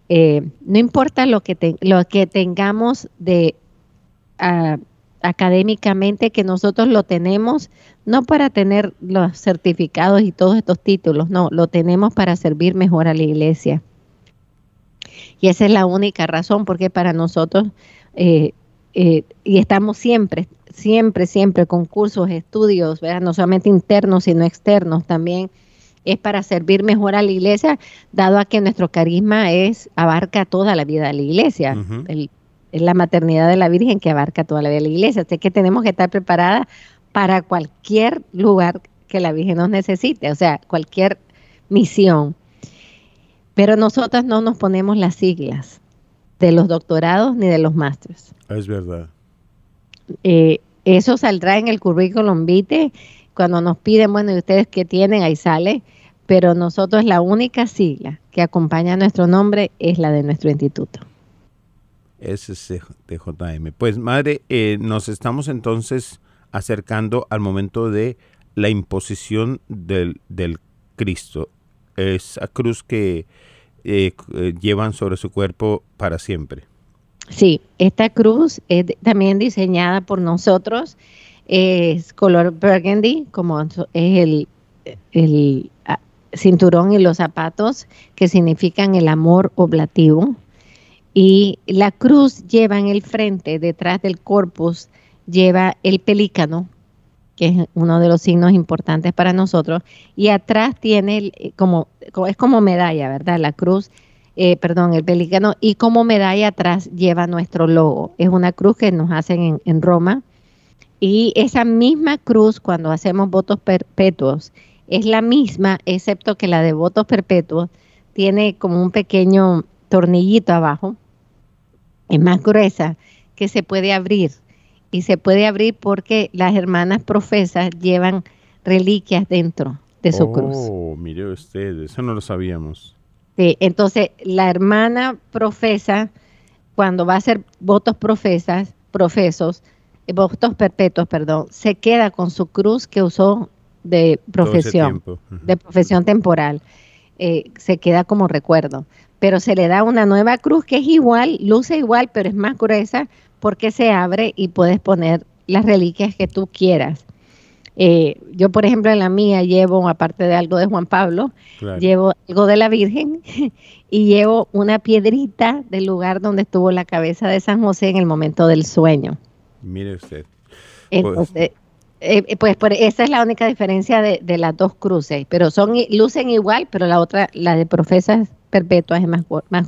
Eh, no importa lo que, lo que tengamos de ah, académicamente, que nosotros lo tenemos, no para tener los certificados y todos estos títulos, no, lo tenemos para servir mejor a la iglesia. Y esa es la única razón, porque para nosotros eh, eh, y estamos siempre, siempre, siempre con cursos, estudios, ¿verdad? no solamente internos, sino externos también, es para servir mejor a la iglesia, dado a que nuestro carisma es, abarca toda la vida de la iglesia. Es la maternidad de la Virgen que abarca toda la vida de la iglesia. Así que tenemos que estar preparadas para cualquier lugar que la Virgen nos necesite, o sea, cualquier misión. Pero nosotras no nos ponemos las siglas de los doctorados ni de los másteres. Es verdad. Eh, eso saldrá en el currículum vitae cuando nos piden, bueno, ¿y ustedes qué tienen? Ahí sale. Pero nosotros la única sigla que acompaña nuestro nombre es la de nuestro instituto. SCTJM. Pues madre, eh, nos estamos entonces acercando al momento de la imposición del, del Cristo. Esa cruz que eh, eh, llevan sobre su cuerpo para siempre. Sí, esta cruz es también diseñada por nosotros, es color burgundy, como es el, el cinturón y los zapatos que significan el amor oblativo. Y la cruz lleva en el frente, detrás del corpus, lleva el pelícano, que es uno de los signos importantes para nosotros, y atrás tiene eh, como, es como medalla, ¿verdad? La cruz, eh, perdón, el pelícano, y como medalla atrás lleva nuestro logo. Es una cruz que nos hacen en, Roma, y esa misma cruz cuando hacemos votos perpetuos es la misma, excepto que la de votos perpetuos tiene como un pequeño tornillito abajo, es más gruesa, que se puede abrir y se puede abrir porque las hermanas profesas llevan reliquias dentro de su cruz. Oh, mire usted, eso no lo sabíamos. Sí, entonces la hermana profesa, cuando va a hacer votos profesas, profesos, eh, votos perpetuos, perdón, se queda con su cruz que usó de profesión, de profesión temporal. Eh, se queda como recuerdo. Pero se le da una nueva cruz que es igual, luce igual, pero es más gruesa porque se abre y puedes poner las reliquias que tú quieras. Eh, yo, por ejemplo, en la mía llevo, aparte de algo de Juan Pablo, llevo algo de la Virgen y llevo una piedrita del lugar donde estuvo la cabeza de San José en el momento del sueño. Mire usted. Entonces, eh, eh, pues, esa es la única diferencia de, las dos cruces, pero son lucen igual, pero la otra, la de profesas perpetuas es más, más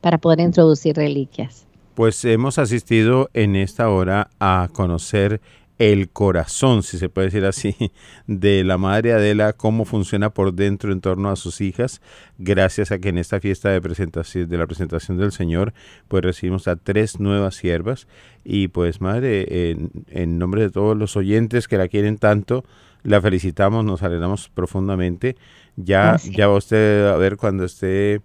para poder introducir reliquias. Pues hemos asistido en esta hora a conocer el corazón, si se puede decir así, de la Madre Adela, cómo funciona por dentro en torno a sus hijas, gracias a que en esta fiesta de presentación de la presentación del Señor, pues recibimos a tres nuevas siervas y pues Madre, en nombre de todos los oyentes que la quieren tanto, la felicitamos, nos alegramos profundamente. Ya, ya va usted a ver cuando esté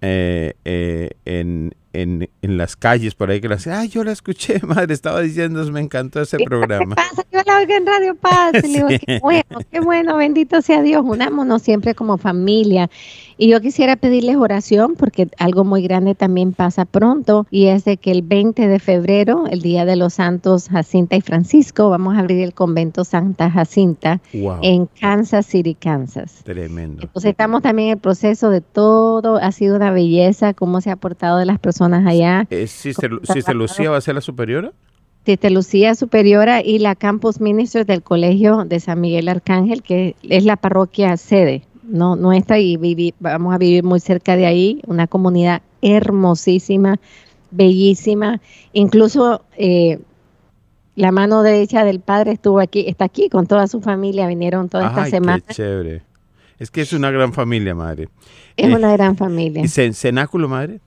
eh, eh, en, en, en las calles por ahí que la hacen, ay, yo la escuché, madre, estaba diciendo, me encantó ese programa. ¿Qué pasa? Yo la oigo en Radio Paz. Y le digo, Sí. qué bueno, qué bueno, bendito sea Dios. Unámonos siempre como familia. Y yo quisiera pedirles oración porque algo muy grande también pasa pronto y es de que el 20 de febrero, el Día de los Santos Jacinta y Francisco, vamos a abrir el convento Santa Jacinta Wow, en Kansas City, Kansas. tremendo. Entonces estamos también en el proceso de todo, ha sido una belleza, cómo se ha portado de las personas allá. ¿Es Sister, Sister Lucía va a ser la superiora? Tite Lucía Superiora y la Campus Ministers del Colegio de San Miguel Arcángel, que es la parroquia sede no, nuestra y vivi- vamos a vivir muy cerca de ahí, una comunidad hermosísima, bellísima. Incluso eh, la mano derecha del padre estuvo aquí, está aquí con toda su familia, vinieron toda esta Ay, semana. qué chévere. Es que es una gran familia, madre. Es Eh, una gran familia. ¿Y cen- cenáculo, madre?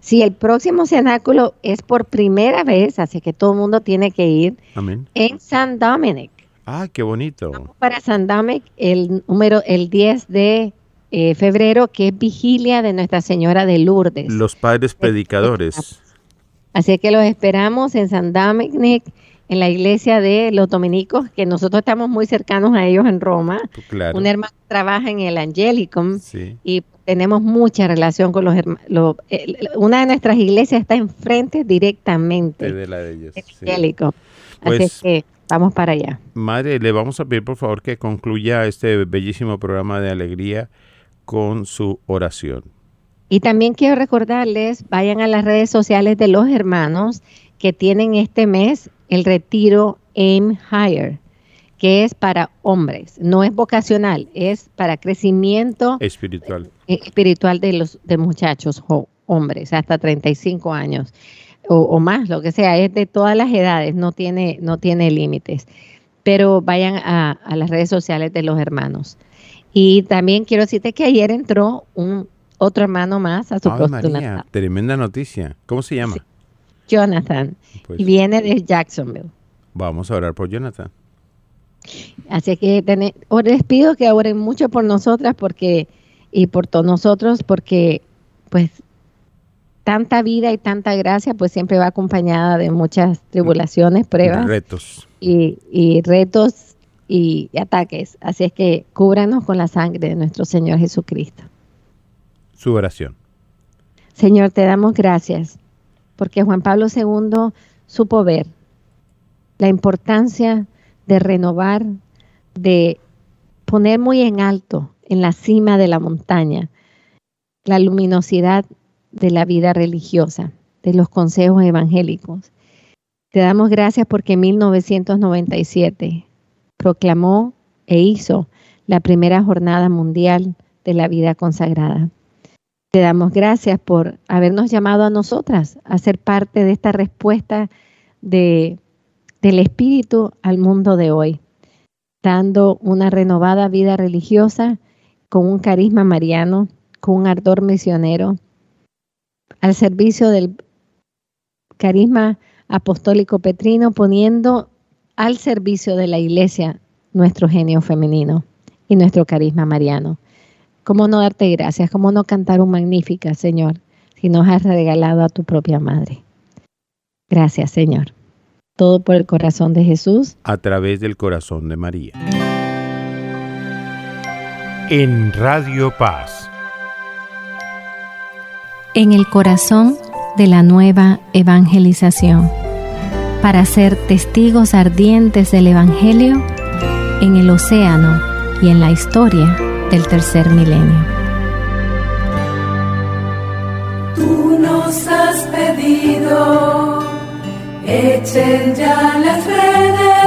Sí, el próximo cenáculo es por primera vez, así que todo el mundo tiene que ir Amén. en San Dominic. Ah, qué bonito. para San Dominic el número el 10 de eh, febrero que es vigilia de Nuestra Señora de Lourdes. Los padres predicadores. Así que los esperamos en San Dominic en la iglesia de los dominicos que nosotros estamos muy cercanos a ellos en Roma. Claro. Un hermano trabaja en el Angelicum Sí. y tenemos mucha relación con los hermanos. una de nuestras iglesias está enfrente directamente de la de ellos. sí. Angelicum. Pues- Así es que vamos para allá. Madre, le vamos a pedir por favor que concluya este bellísimo programa de alegría con su oración. Y también quiero recordarles, vayan a las redes sociales de los hermanos que tienen este mes el retiro Aim Higher, que es para hombres, no es vocacional, es para crecimiento Espiritual. Eh, espiritual de los de muchachos jo- hombres hasta 35 años o, o más, lo que sea, es de todas las edades, no tiene no tiene límites. Pero vayan a, a las redes sociales de los hermanos. Y también quiero decirte que ayer entró un otro hermano más a su María, tremenda noticia. ¿Cómo se llama? Sí. Jonathan, Pues y viene de Jacksonville. vamos a orar por Jonathan. Así que les pido que oren mucho por nosotras porque y por todos nosotros porque pues tanta vida y tanta gracia pues siempre va acompañada de muchas tribulaciones, pruebas Retos. y, y retos y, y ataques. Así es que cúbranos con la sangre de nuestro Señor Jesucristo. Su oración. Señor, te damos gracias porque Juan Pablo II supo ver la importancia de renovar, de poner muy en alto, en la cima de la montaña, la luminosidad de la vida religiosa, de los consejos evangélicos. Te damos gracias porque en 1997 proclamó e hizo la primera jornada mundial de la vida consagrada. Te damos gracias por habernos llamado a nosotras a ser parte de esta respuesta de, del Espíritu al mundo de hoy, dando una renovada vida religiosa con un carisma mariano, con un ardor misionero, al servicio del carisma apostólico petrino, poniendo al servicio de la iglesia nuestro genio femenino y nuestro carisma mariano. ¿Cómo no darte gracias? ¿Cómo no cantar un magnífica, Señor, si nos has regalado a tu propia madre? Gracias, Señor. Todo por el corazón de Jesús. A través del corazón de María. En Radio Paz. en el corazón de la nueva evangelización, para ser testigos ardientes del Evangelio en el océano y en la historia del tercer milenio. Tú nos has pedido, echen ya las redes.